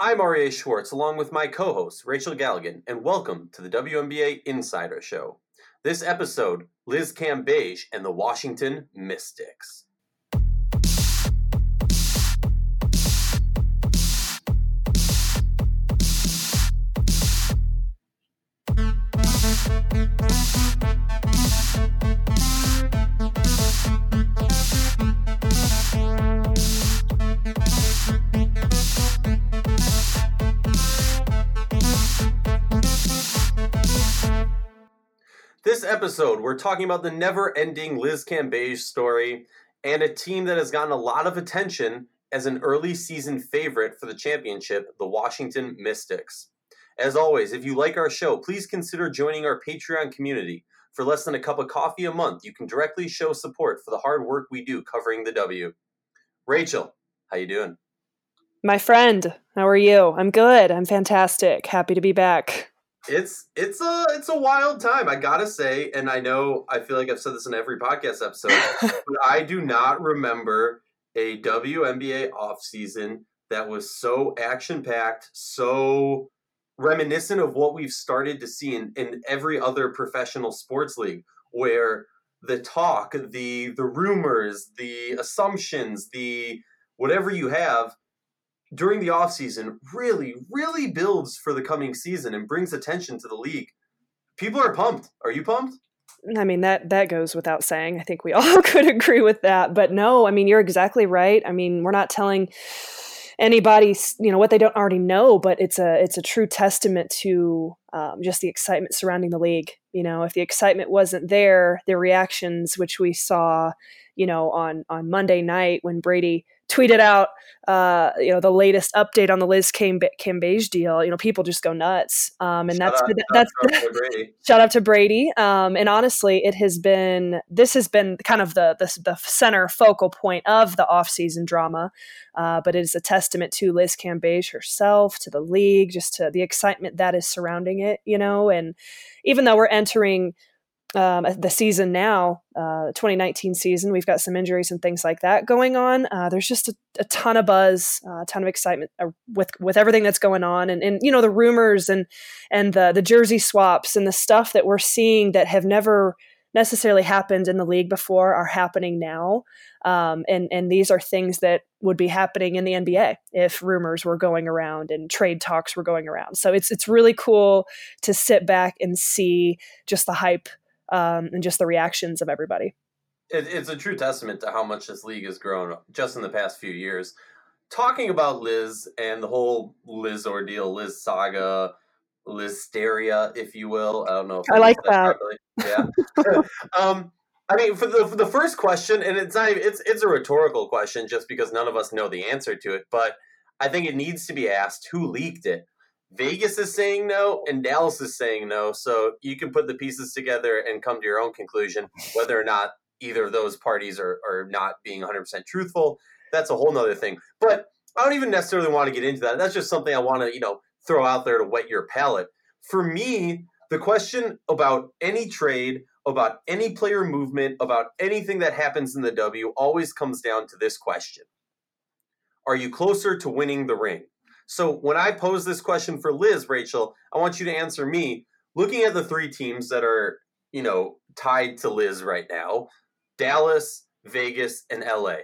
I'm Aryeh Schwartz, along with my co host, Rachel Galligan, and welcome to the WNBA Insider Show. This episode, Liz Cambage and the Washington Mystics. Episode, we're talking about the never ending Liz Cambage story and a team that has gotten a lot of attention as an early season favorite for the championship, the Washington Mystics. As always, if you like our show, please consider joining our Patreon community. For less than a cup of coffee a month, you can directly show support for the hard work we do covering the W. Rachel, how you doing? My friend, how are you? I'm good. I'm fantastic. Happy to be back it's it's a it's a wild time i gotta say and i know i feel like i've said this in every podcast episode but i do not remember a WNBA offseason that was so action packed so reminiscent of what we've started to see in, in every other professional sports league where the talk the the rumors the assumptions the whatever you have during the offseason really, really builds for the coming season and brings attention to the league. People are pumped. Are you pumped? I mean that that goes without saying. I think we all could agree with that. But no, I mean you're exactly right. I mean, we're not telling anybody you know what they don't already know but it's a it's a true testament to um, just the excitement surrounding the league you know if the excitement wasn't there the reactions which we saw you know on on monday night when brady tweeted out, uh, you know, the latest update on the Liz Cambage deal, you know, people just go nuts. Um, and shout that's, out, that's, that's shout out to Brady. Um, and honestly, it has been, this has been kind of the, the, the center focal point of the offseason drama. Uh, but it is a testament to Liz Cambage herself, to the league, just to the excitement that is surrounding it, you know, and even though we're entering um, the season now, uh, 2019 season. We've got some injuries and things like that going on. Uh, there's just a, a, ton of buzz, uh, a ton of excitement uh, with with everything that's going on, and, and you know the rumors and and the the jersey swaps and the stuff that we're seeing that have never necessarily happened in the league before are happening now. Um, and and these are things that would be happening in the NBA if rumors were going around and trade talks were going around. So it's it's really cool to sit back and see just the hype um, and just the reactions of everybody. It, it's a true testament to how much this league has grown just in the past few years. Talking about Liz and the whole Liz ordeal, Liz saga, Listeria, if you will. I don't know. I like that. Yeah. um, I mean, for the for the first question, and it's not it's it's a rhetorical question, just because none of us know the answer to it. But I think it needs to be asked: Who leaked it? Vegas is saying no and Dallas is saying no. So you can put the pieces together and come to your own conclusion whether or not either of those parties are, are not being 100% truthful. That's a whole nother thing. But I don't even necessarily want to get into that. That's just something I want to, you know, throw out there to wet your palate. For me, the question about any trade, about any player movement, about anything that happens in the W always comes down to this question Are you closer to winning the ring? So when I pose this question for Liz, Rachel, I want you to answer me. Looking at the three teams that are, you know, tied to Liz right now, Dallas, Vegas, and LA.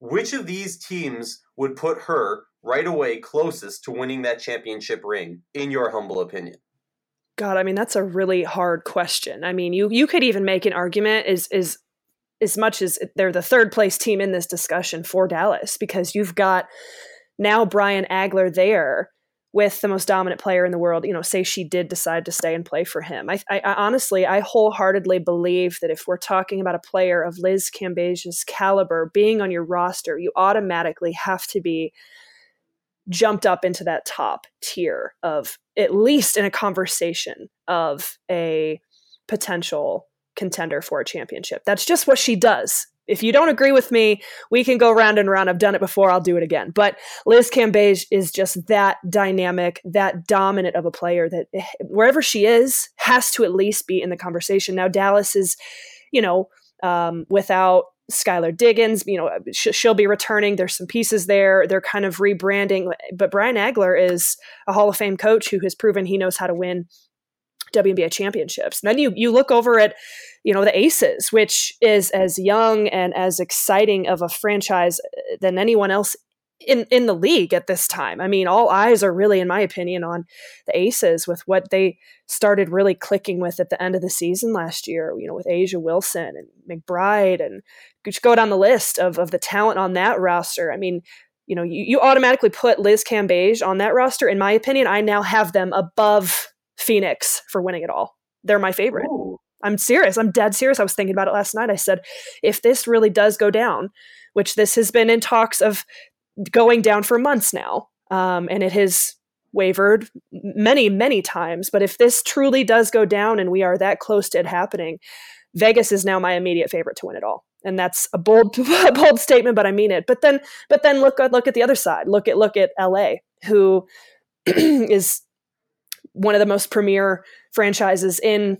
Which of these teams would put her right away closest to winning that championship ring, in your humble opinion? God, I mean that's a really hard question. I mean, you you could even make an argument is is as much as they're the third place team in this discussion for Dallas because you've got now Brian Agler there with the most dominant player in the world, you know, say she did decide to stay and play for him. I, I, I, honestly, I wholeheartedly believe that if we're talking about a player of Liz Cambage's caliber being on your roster, you automatically have to be jumped up into that top tier of at least in a conversation of a potential contender for a championship. That's just what she does if you don't agree with me, we can go round and round. I've done it before. I'll do it again. But Liz Cambage is just that dynamic, that dominant of a player that eh, wherever she is has to at least be in the conversation. Now Dallas is, you know, um, without Skylar Diggins, you know, sh- she'll be returning. There's some pieces there. They're kind of rebranding. But Brian Agler is a Hall of Fame coach who has proven he knows how to win WNBA championships. And then you you look over at, you know, the Aces, which is as young and as exciting of a franchise uh, than anyone else in in the league at this time. I mean, all eyes are really, in my opinion, on the Aces with what they started really clicking with at the end of the season last year. You know, with A'ja Wilson and McBride, and just go down the list of of the talent on that roster. I mean. You know, you, you automatically put Liz Cambage on that roster. In my opinion, I now have them above Phoenix for winning it all. They're my favorite. Ooh. I'm serious. I'm dead serious. I was thinking about it last night. I said, if this really does go down, which this has been in talks of going down for months now, um, and it has wavered many, many times. But if this truly does go down and we are that close to it happening, Vegas is now my immediate favorite to win it all. And that's a bold, bold statement, but I mean it. But then, but then look, look at the other side. Look at, look at LA, who is one of the most premier franchises in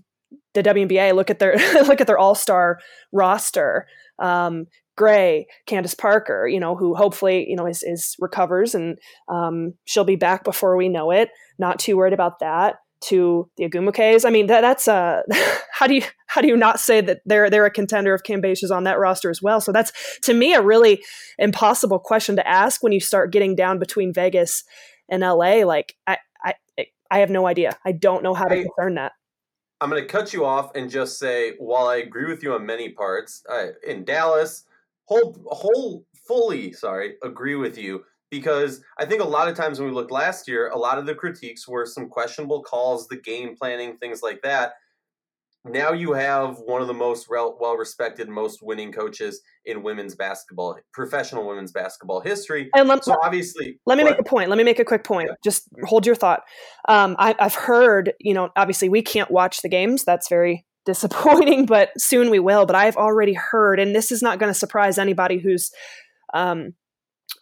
the WNBA. Look at their, look at their all star roster. Um, Gray, Candace Parker, you know, who hopefully, you know, is, is recovers and um, she'll be back before we know it. Not too worried about that. To the Ogwumikes. I mean, that, that's uh, how do you how do you not say that they're they're a contender if Cambage's on that roster as well? So that's to me a really impossible question to ask when you start getting down between Vegas and LA. Like I I I have no idea. I don't know how to I, discern that. I'm going to cut you off and just say, while I agree with you on many parts, uh, in Dallas, whole whole fully sorry agree with you because I think a lot of times when we looked last year, a lot of the critiques were some questionable calls, the game planning, things like that. Now you have one of the most well respected, most winning coaches in women's basketball, professional women's basketball history. And let, so obviously, let me what? make a point. Let me make a quick point. Yeah. Just hold your thought. Um, I, I've heard, you know, obviously we can't watch the games. That's very disappointing, but soon we will. But I've already heard, and this is not going to surprise anybody who's um,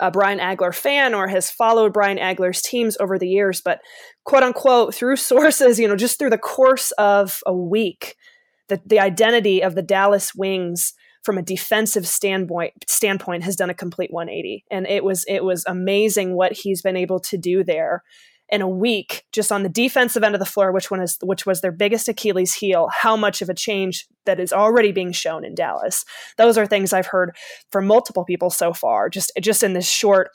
a Brian Agler fan or has followed Brian Agler's teams over the years, but quote unquote, through sources, you know, just through the course of a week, the, the identity of the Dallas Wings from a defensive standpoint standpoint has done a complete 180 and it was it was amazing what he's been able to do there in a week just on the defensive end of the floor which one is which was their biggest achilles heel how much of a change that is already being shown in dallas those are things i've heard from multiple people so far just just in this short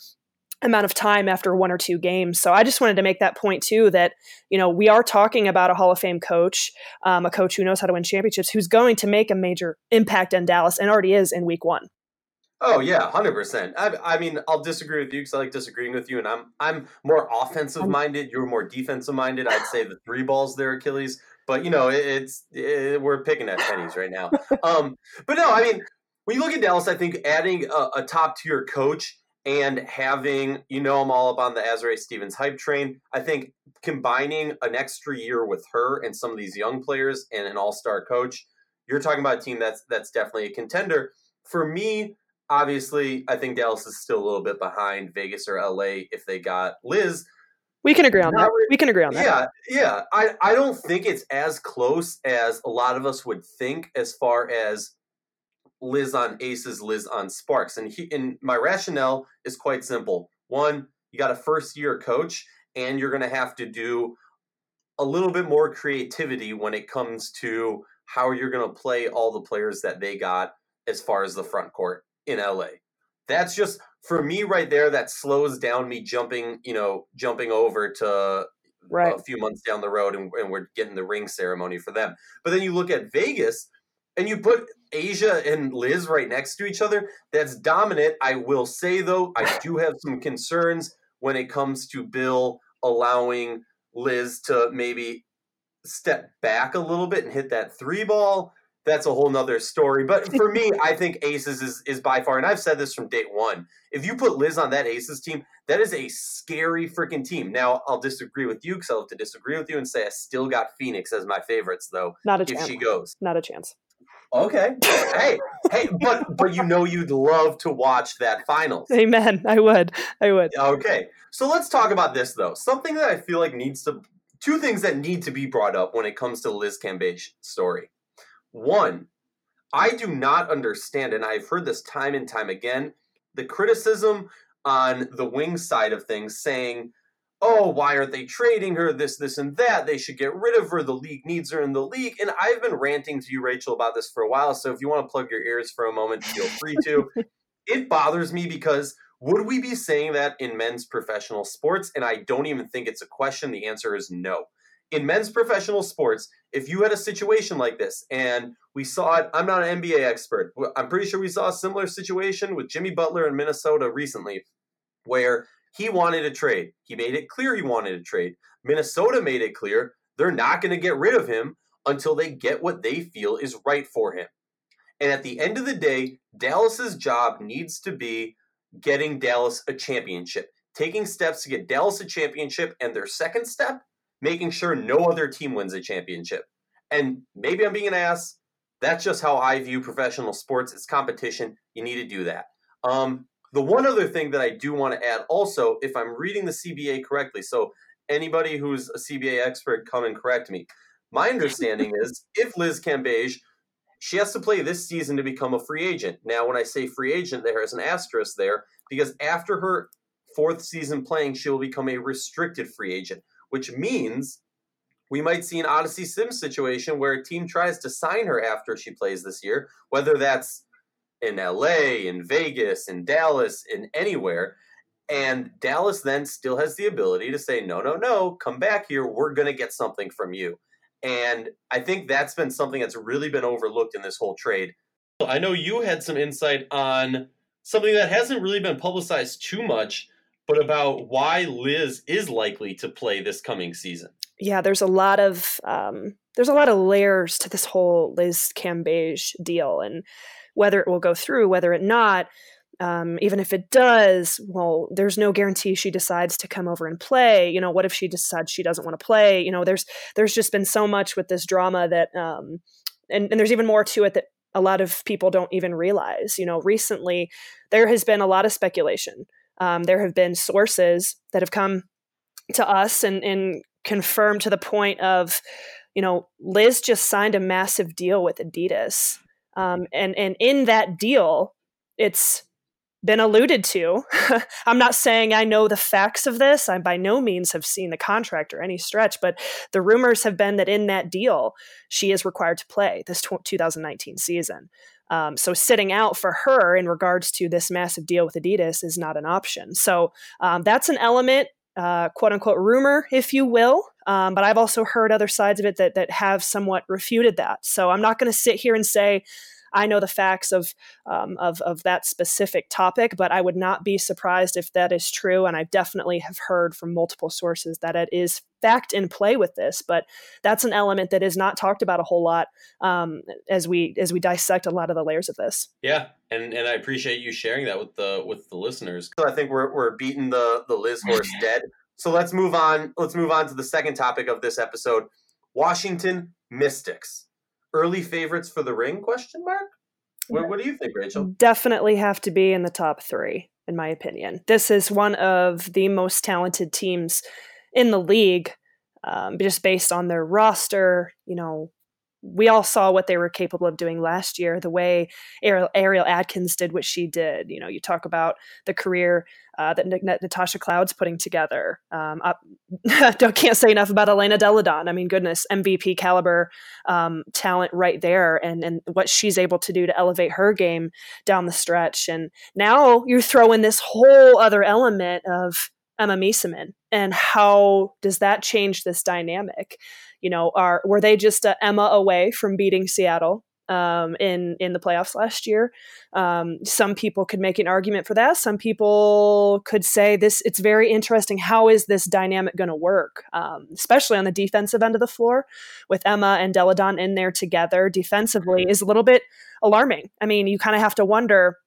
amount of time after one or two games. So I just wanted to make that point too that, you know, we are talking about a Hall of Fame coach, um, a coach who knows how to win championships, who's going to make a major impact in Dallas and already is in week one. Oh yeah, hundred percent. I, I mean, I'll disagree with you because I like disagreeing with you, and I'm I'm more offensive minded. You're more defensive minded. I'd say the three balls there, Achilles. But you know, it, it's it, we're picking at pennies right now. Um, but no, I mean, when you look at Dallas, I think adding a, a top tier coach and having you know I'm all up on the Azurá Stevens hype train. I think combining an extra year with her and some of these young players and an all star coach, you're talking about a team that's that's definitely a contender. For me, obviously, I think Dallas is still a little bit behind Vegas or LA if they got Liz. We can agree on that. We can agree on that. Yeah, yeah. I, I don't think it's as close as a lot of us would think as far as Liz on Aces, Liz on Sparks. And he, and my rationale is quite simple. One, you got a first year coach, and you're going to have to do a little bit more creativity when it comes to how you're going to play all the players that they got as far as the front court in LA. That's just for me right there. That slows down me jumping, you know, jumping over to right. a few months down the road, and, and we're getting the ring ceremony for them. But then you look at Vegas, and you put A'ja and Liz right next to each other. That's dominant. I will say though, I do have some concerns when it comes to Bill allowing Liz to maybe step back a little bit and hit that three ball that's a whole nother story. But for me, I think Aces is, is by far, and I've said this from day one. If you put Liz on that Aces team, that is a scary freaking team. Now, I'll disagree with you because I'll have to disagree with you and say I still got Phoenix as my favorites, though. Not a if chance. she goes. Not a chance. Okay. hey, hey, but but you know you'd love to watch that finals. Amen. I would. I would. Okay. So let's talk about this though. Something that I feel like needs to two things that need to be brought up when it comes to Liz Cambage story. One, I do not understand, and I've heard this time and time again, the criticism on the wing side of things saying, oh, why aren't they trading her? This, this, and that. They should get rid of her. The league needs her in the league. And I've been ranting to you, Rachel, about this for a while. So if you want to plug your ears for a moment, feel free to. it bothers me because would we be saying that in men's professional sports? And I don't even think it's a question. The answer is no. In men's professional sports, if you had a situation like this and we saw it, I'm not an NBA expert. I'm pretty sure we saw a similar situation with Jimmy Butler in Minnesota recently where he wanted a trade. He made it clear he wanted a trade. Minnesota made it clear they're not going to get rid of him until they get what they feel is right for him. And at the end of the day, Dallas's job needs to be getting Dallas a championship, taking steps to get Dallas a championship, and their second step, making sure no other team wins a championship. And maybe I'm being an ass. That's just how I view professional sports. It's competition. You need to do that. Um, the one other thing that I do want to add also, if I'm reading the CBA correctly, so anybody who's a CBA expert, come and correct me. My understanding is if Liz Cambage, she has to play this season to become a free agent. Now, when I say free agent, there is an asterisk there because after her fourth season playing, she will become a restricted free agent, which means we might see an Odyssey Sims situation where a team tries to sign her after she plays this year, whether that's in LA, in Vegas, in Dallas, in anywhere. And Dallas then still has the ability to say, no, no, no, come back here. We're going to get something from you. And I think that's been something that's really been overlooked in this whole trade. I know you had some insight on something that hasn't really been publicized too much, but about why Liz is likely to play this coming season. Yeah, there's a lot of um, there's a lot of layers to this whole Liz Cambage deal, and whether it will go through, whether it not. Um, even if it does, well, there's no guarantee she decides to come over and play. You know, what if she decides she doesn't want to play? You know, there's there's just been so much with this drama that, um, and, and there's even more to it that a lot of people don't even realize. You know, recently there has been a lot of speculation. Um, there have been sources that have come to us and, and confirmed to the point of, you know, Liz just signed a massive deal with Adidas um, and and in that deal, it's been alluded to. I'm not saying I know the facts of this. I by no means have seen the contract or any stretch, but the rumors have been that in that deal, she is required to play this 2019 season. Um, so sitting out for her in regards to this massive deal with Adidas is not an option. So um, that's an element, uh, quote unquote, rumor, if you will. Um, but I've also heard other sides of it that that have somewhat refuted that. So I'm not going to sit here and say I know the facts of, um, of of that specific topic, but I would not be surprised if that is true. And I definitely have heard from multiple sources that it is fact in play with this. But that's an element that is not talked about a whole lot um, as we as we dissect a lot of the layers of this. Yeah, and and I appreciate you sharing that with the with the listeners. So I think we're we're beating the the Liz horse dead. So let's move on. Let's move on to the second topic of this episode: Washington Mystics early favorites for the ring? Question mark. What, what do you think, Rachel? Definitely have to be in the top three, in my opinion. This is one of the most talented teams in the league, um, just based on their roster. You know, we all saw what they were capable of doing last year, the way Ariel, Ariel Atkins did what she did. You know, you talk about the career uh, that Natasha Cloud's putting together. Um, I can't say enough about Elena Delle Donne I mean, goodness, MVP caliber um, talent right there, and and what she's able to do to elevate her game down the stretch. And now you throw in this whole other element of Emma Meesseman, and how does that change this dynamic? You know, are were they just a Emma away from beating Seattle um, in in the playoffs last year? Um, some people could make an argument for that. Some people could say this. It's very interesting. How is this dynamic going to work, um, especially on the defensive end of the floor, with Emma and Delle Donne in there together defensively is a little bit alarming. I mean, you kind of have to wonder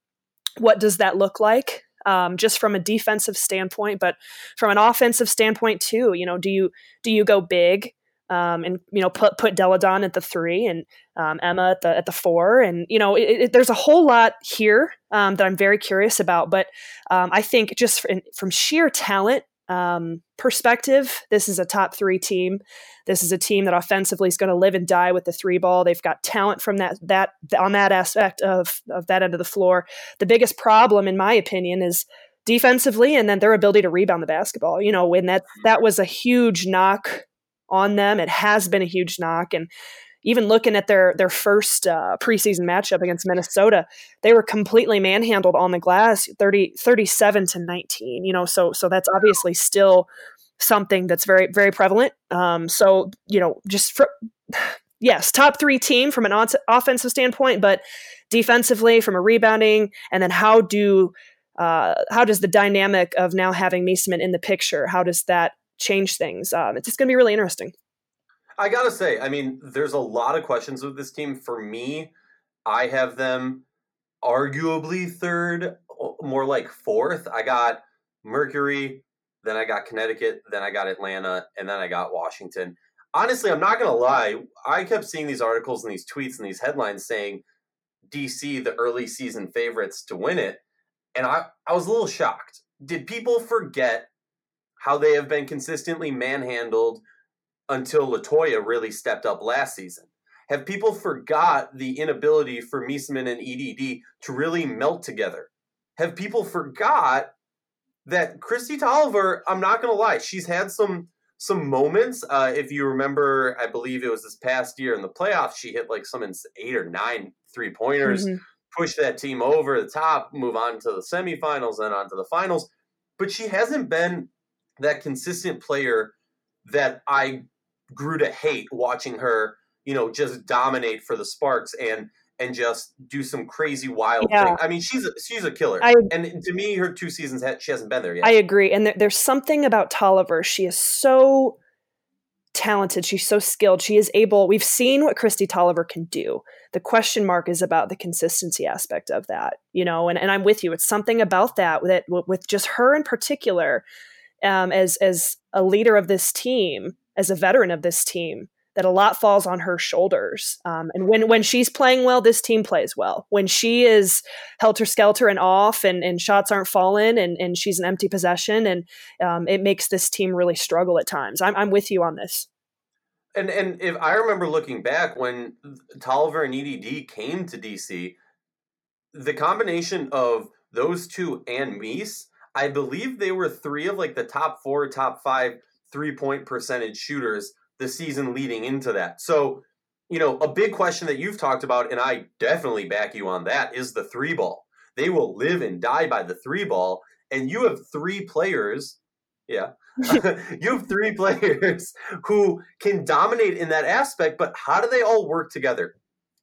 what does that look like um, just from a defensive standpoint, but from an offensive standpoint too. You know, do you do you go big um, and you know put put Delle Donne at the three and um, Emma at the at the four, and you know it, it, there's a whole lot here um, that I'm very curious about. But um, I think just from, from sheer talent um, perspective, this is a top three team. This is a team that offensively is going to live and die with the three ball. They've got talent from that that on that aspect of of that end of the floor. The biggest problem, in my opinion, is defensively, and then their ability to rebound the basketball. You know, when that that was a huge knock on them. It has been a huge knock, and even looking at their their first uh, preseason matchup against Minnesota, they were completely manhandled on the glass, 30, 37 to 19. You know, so so that's obviously still something that's very very prevalent. Um, so you know, just for yes, top three team from an on- offensive standpoint, but defensively from a rebounding, and then how do uh, how does the dynamic of now having Meesseman in the picture, how does that change things? Um, it's just going to be really interesting. I gotta say, I mean, there's a lot of questions with this team. For me, I have them arguably third, more like fourth. I got Mercury, then I got Connecticut, then I got Atlanta, and then I got Washington. Honestly, I'm not gonna lie. I kept seeing these articles and these tweets and these headlines saying DC the early season favorites to win it, and I I was a little shocked. Did people forget how they have been consistently manhandled? until Latoya really stepped up last season? Have people forgot the inability for Meesseman and EDD to really melt together? Have people forgot that Kristi Toliver? I'm not going to lie, she's had some some moments. Uh, if you remember, I believe it was this past year in the playoffs, she hit like some eight or nine three pointers, mm-hmm. push that team over the top, move on to the semifinals and on to the finals. But she hasn't been that consistent player that I grew to hate watching her, you know, just dominate for the Sparks and and just do some crazy wild yeah. thing. I mean, she's a, she's a killer. I, and to me, her two seasons she hasn't been there yet. I agree. And there, there's something about Toliver. She is so talented. She's so skilled. She is able. We've seen what Kristi Toliver can do. The question mark is about the consistency aspect of that, you know. And, and I'm with you. It's something about that that with just her in particular, um, as as a leader of this team as a veteran of this team that a lot falls on her shoulders. Um, and when when she's playing well, this team plays well. When she is helter skelter and off, and, and shots aren't falling, and, and she's an empty possession, and um, it makes this team really struggle at times. I'm, I'm with you on this. And and if I remember looking back when Toliver and EDD came to DC, the combination of those two and Meese, I believe they were three of like the top four, top five three point percentage shooters the season leading into that. So, you know, a big question that you've talked about, and I definitely back you on that, is the three ball. They will live and die by the three ball. And you have three players, yeah, you have three players who can dominate in that aspect, but how do they all work together?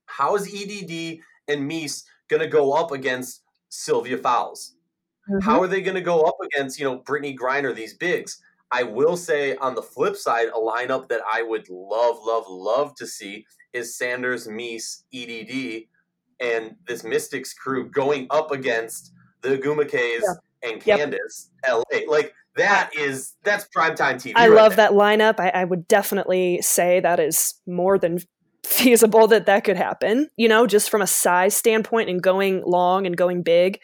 How is EDD and Meese going to go up against Sylvia Fowles? Mm-hmm. How are they going to go up against, you know, Brittney Griner, these bigs? I will say on the flip side, a lineup that I would love, love, love to see is Sanders, Meese, EDD, and this Mystics crew going up against the Ogwumikes yeah. and Candace yep. LA. Like that is that's primetime TV. I right love there. that lineup. I, I would definitely say that is more than feasible that that could happen. You know, just from a size standpoint and going long and going big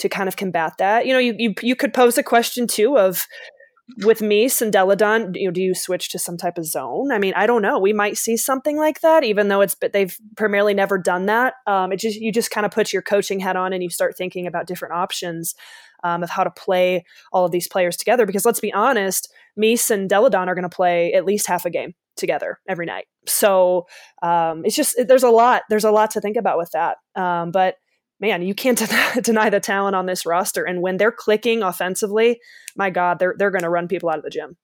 to kind of combat that. You know, you you, you could pose a question too of with Meese and Delle Donne, you know, do you switch to some type of zone? I mean, I don't know. We might see something like that, even though it's but they've primarily never done that. Um, it just you just kind of put your coaching hat on and you start thinking about different options um, of how to play all of these players together. Because let's be honest, Meese and Delle Donne are going to play at least half a game together every night. So um, it's just there's a lot there's a lot to think about with that. Um, but man, you can't deny the talent on this roster. And when they're clicking offensively, my God, they're they're going to run people out of the gym.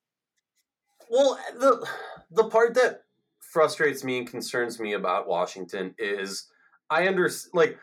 Well, the the part that frustrates me and concerns me about Washington is I understand. Like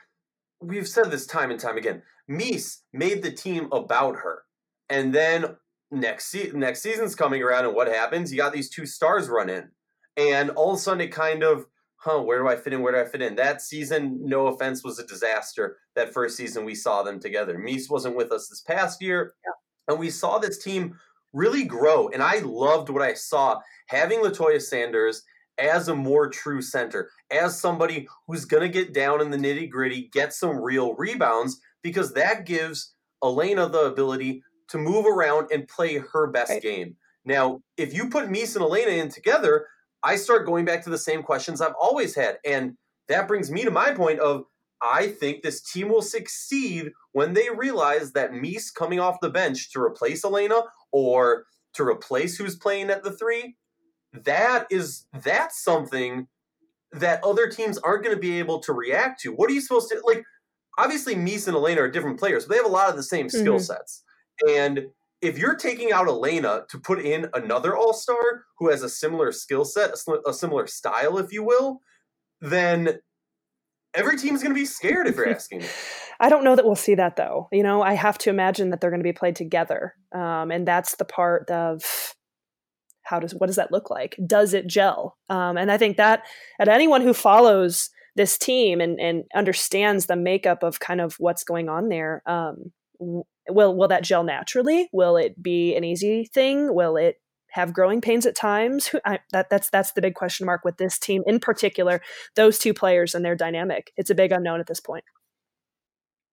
we've said this time and time again, Meese made the team about her, and then next se- next season's coming around, and what happens? You got these two stars run in, and all of a sudden it kind of huh, where do I fit in? Where do I fit in? That season, no offense, was a disaster. That first season we saw them together. Meese wasn't with us this past year. Yeah. And we saw this team really grow. And I loved what I saw having Latoya Sanders as a more true center, as somebody who's going to get down in the nitty gritty, get some real rebounds, because that gives Elena the ability to move around and play her best right. game. Now, if you put Meese and Elena in together, I start going back to the same questions I've always had. And that brings me to my point of I think this team will succeed when they realize that Meese coming off the bench to replace Elena or to replace who's playing at the three, that is that's something that other teams aren't going to be able to react to. What are you supposed to like? Obviously, Meese and Elena are different players, but they have a lot of the same skill mm-hmm. sets. And if you're taking out Elena to put in another All Star who has a similar skill set, a, a similar style, if you will, then every team's going to be scared if you're asking me. I don't know that we'll see that though. You know, I have to imagine that they're going to be played together, um, and that's the part of how does what does that look like? Does it gel? Um, and I think that at anyone who follows this team and, and understands the makeup of kind of what's going on there, um, will will that gel naturally? Will it be an easy thing? Will it have growing pains at times? I, that that's that's the big question mark with this team in particular. Those two players and their dynamic. It's a big unknown at this point.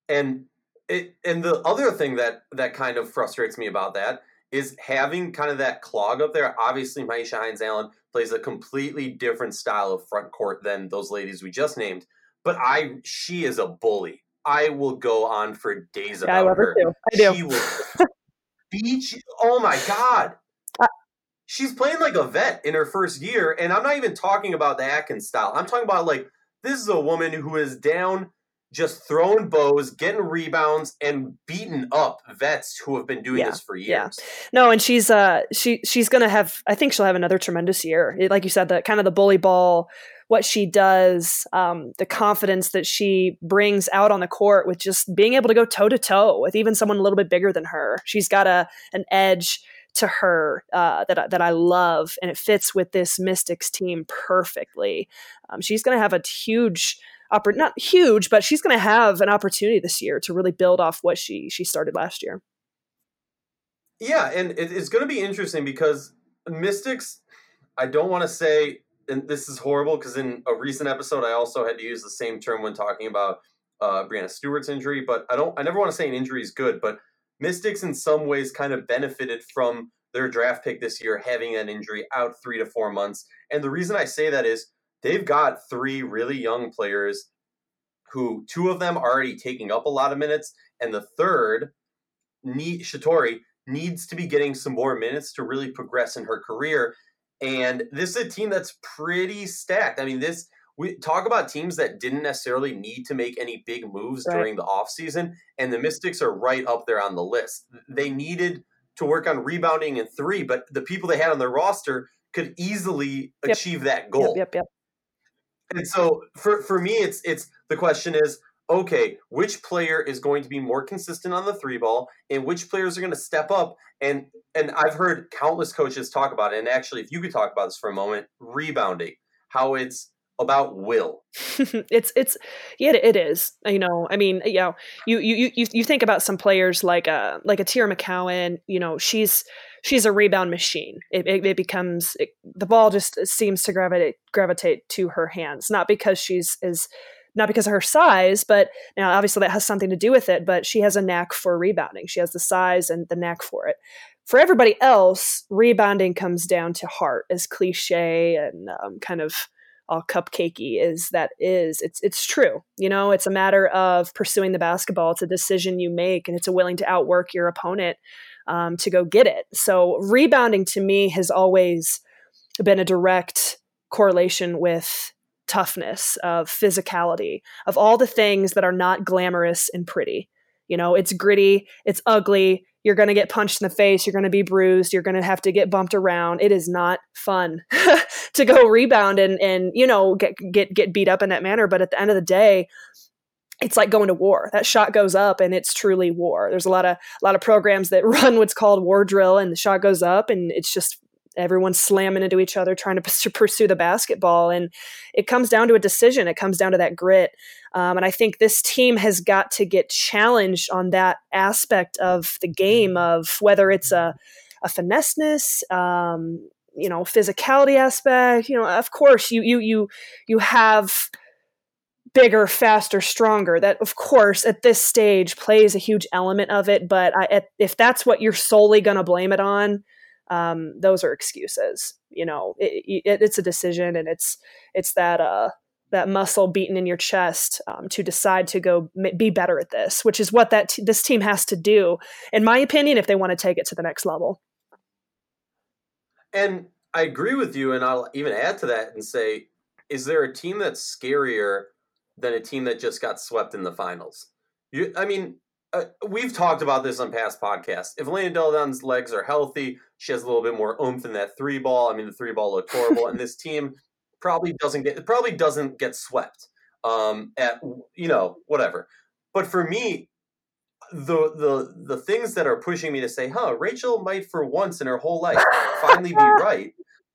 And it and the other thing that that kind of frustrates me about that is having kind of that clog up there. Obviously, Myisha Hines Allen plays a completely different style of front court than those ladies we just named. But I, she is a bully. I will go on for days about yeah, I love her. her too. I do. She will you. Oh my god. Uh, She's playing like a vet in her first year, and I'm not even talking about the Atkins style. I'm talking about like this is a woman who is down just throwing bows, getting rebounds, and beating up vets who have been doing yeah, this for years. Yeah. No, and she's uh she she's gonna have I think she'll have another tremendous year. Like you said, the kind of the bully ball, what she does, um, the confidence that she brings out on the court with just being able to go toe to toe with even someone a little bit bigger than her. She's got a an edge to her uh, that that I love, and it fits with this Mystics team perfectly. Um, she's going to have a huge oppor- not huge, but she's going to have an opportunity this year to really build off what she she started last year. Yeah, and it's going to be interesting because Mystics. I don't want to say, and this is horrible because in a recent episode, I also had to use the same term when talking about uh, Breanna Stewart's injury. But I don't. I never want to say an injury is good, but Mystics in some ways kind of benefited from their draft pick this year having an injury out three to four months. And the reason I say that is they've got three really young players who two of them are already taking up a lot of minutes, and the third, need, Shatori, needs to be getting some more minutes to really progress in her career. And this is a team that's pretty stacked. I mean, this we talk about teams that didn't necessarily need to make any big moves right. during the offseason, and the Mystics are right up there on the list. They needed to work on rebounding and three, but the people they had on their roster could easily yep. achieve that goal. Yep, yep, yep. And so for for me, it's it's the question is okay, which player is going to be more consistent on the three ball, and which players are going to step up? And and I've heard countless coaches talk about it. And actually, if you could talk about this for a moment, rebounding, how it's about will. it's it's yeah it is. You know, I mean, you know, you you you you think about some players like a like a Teaira McCowan. You know, she's she's a rebound machine. It, it, it becomes it, the ball just seems to gravitate gravitate to her hands, not because she's is not because of her size, but now obviously that has something to do with it. But she has a knack for rebounding. She has the size and the knack for it. For everybody else, rebounding comes down to heart, as cliche and um, kind of all cupcakey as that is. It's it's true. You know, it's a matter of pursuing the basketball. It's a decision you make, and it's a willing to outwork your opponent um, to go get it. So rebounding to me has always been a direct correlation with toughness, of physicality, of all the things that are not glamorous and pretty. You know, it's gritty, it's ugly, you're going to get punched in the face, you're going to be bruised, you're going to have to get bumped around. It is not fun to go rebound and and you know, get get get beat up in that manner, but at the end of the day, it's like going to war. That shot goes up and it's truly war. There's a lot of a lot of programs that run what's called war drill and the shot goes up and it's just everyone's slamming into each other trying to pursue the basketball and it comes down to a decision it comes down to that grit um, and i think this team has got to get challenged on that aspect of the game of whether it's a, a finesseness um, you know physicality aspect you know of course you you you you have bigger, faster, stronger. That, of course, at this stage plays a huge element of it. But I, if that's what you're solely going to blame it on, um, those are excuses. You know, it, it, it's a decision, and it's it's that uh, that muscle beaten in your chest um, to decide to go be better at this, which is what that t- this team has to do, in my opinion, if they want to take it to the next level. And I agree with you, and I'll even add to that and say, is there a team that's scarier than a team that just got swept in the finals? You, I mean, uh, we've talked about this on past podcasts. If Elena Delle Donne's legs are healthy, she has a little bit more oomph in that three ball. I mean, the three ball looked horrible, and this team probably doesn't get it probably doesn't get swept um, at you know whatever. But for me, the the the things that are pushing me to say, "Huh, Rachel might for once in her whole life finally be right,"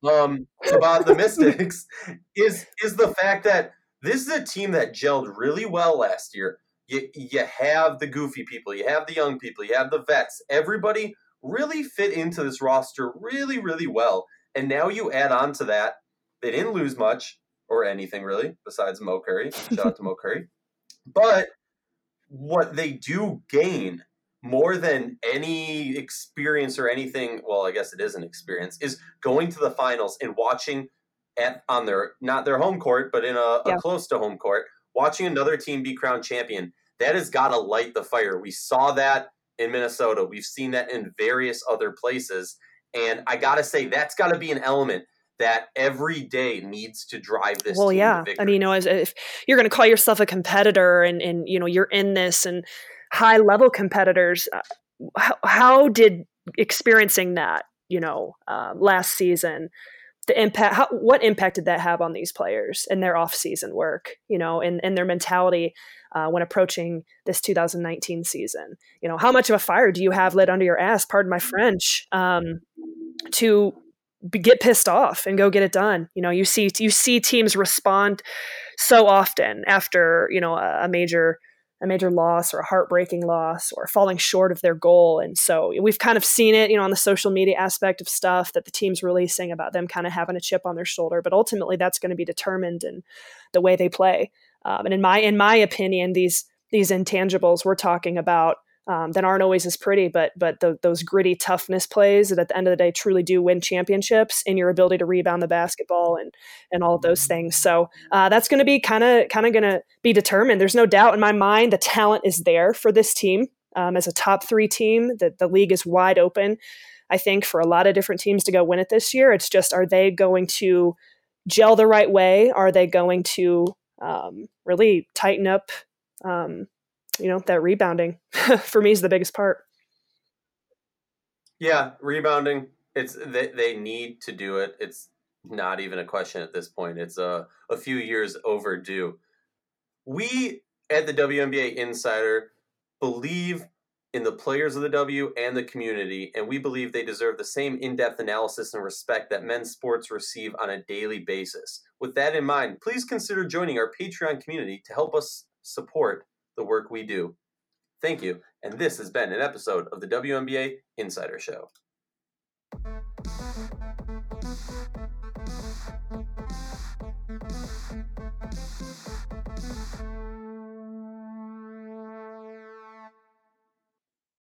um, about the Mystics is is the fact that this is a team that gelled really well last year you, you have the goofy people, you have the young people, you have the vets. Everybody really fit into this roster really, really well. And now you add on to that, they didn't lose much or anything really besides Mo Currie. Shout out to Mo Currie. But what they do gain more than any experience or anything, well, I guess it is an experience, is going to the finals and watching at on their not their home court, but in a, yeah. a close to home court, watching another team be crowned champion that has got to light the fire. We saw that in Minnesota. We've seen that in various other places. And I got to say, that's got to be an element that every day needs to drive this. Well, yeah. I mean, you know, as, if you're going to call yourself a competitor and, and, you know, you're in this and high level competitors, uh, how, how, did experiencing that, you know, uh, last season, the impact how, what impact did that have on these players and their off-season work you know and, and their mentality uh, when approaching this 2019 season you know how much of a fire do you have lit under your ass pardon my french um, to get pissed off and go get it done you know you see you see teams respond so often after you know a, a major a major loss or a heartbreaking loss or falling short of their goal. And so we've kind of seen it, you know, on the social media aspect of stuff that the team's releasing about them kind of having a chip on their shoulder. But ultimately, that's going to be determined in the way they play. Um, and in my in my opinion, these these intangibles we're talking about um, that aren't always as pretty, but but the, those gritty toughness plays that at the end of the day truly do win championships, and your ability to rebound the basketball and and all of those mm-hmm. things. So uh, that's going to be kind of kind of going to be determined. There's no doubt in my mind the talent is there for this team um, as a top three team. That the league is wide open. I think for a lot of different teams to go win it this year. It's just are they going to gel the right way? Are they going to um, really tighten up um, you know that rebounding for me is the biggest part. Yeah, rebounding. It's they, they need to do it. It's not even a question at this point. It's a a few years overdue. We at the WNBA Insider believe in the players of the W and the community, and we believe they deserve the same in depth analysis and respect that men's sports receive on a daily basis. With that in mind, please consider joining our Patreon community to help us support the work we do. Thank you, and this has been an episode of the WNBA Insider Show.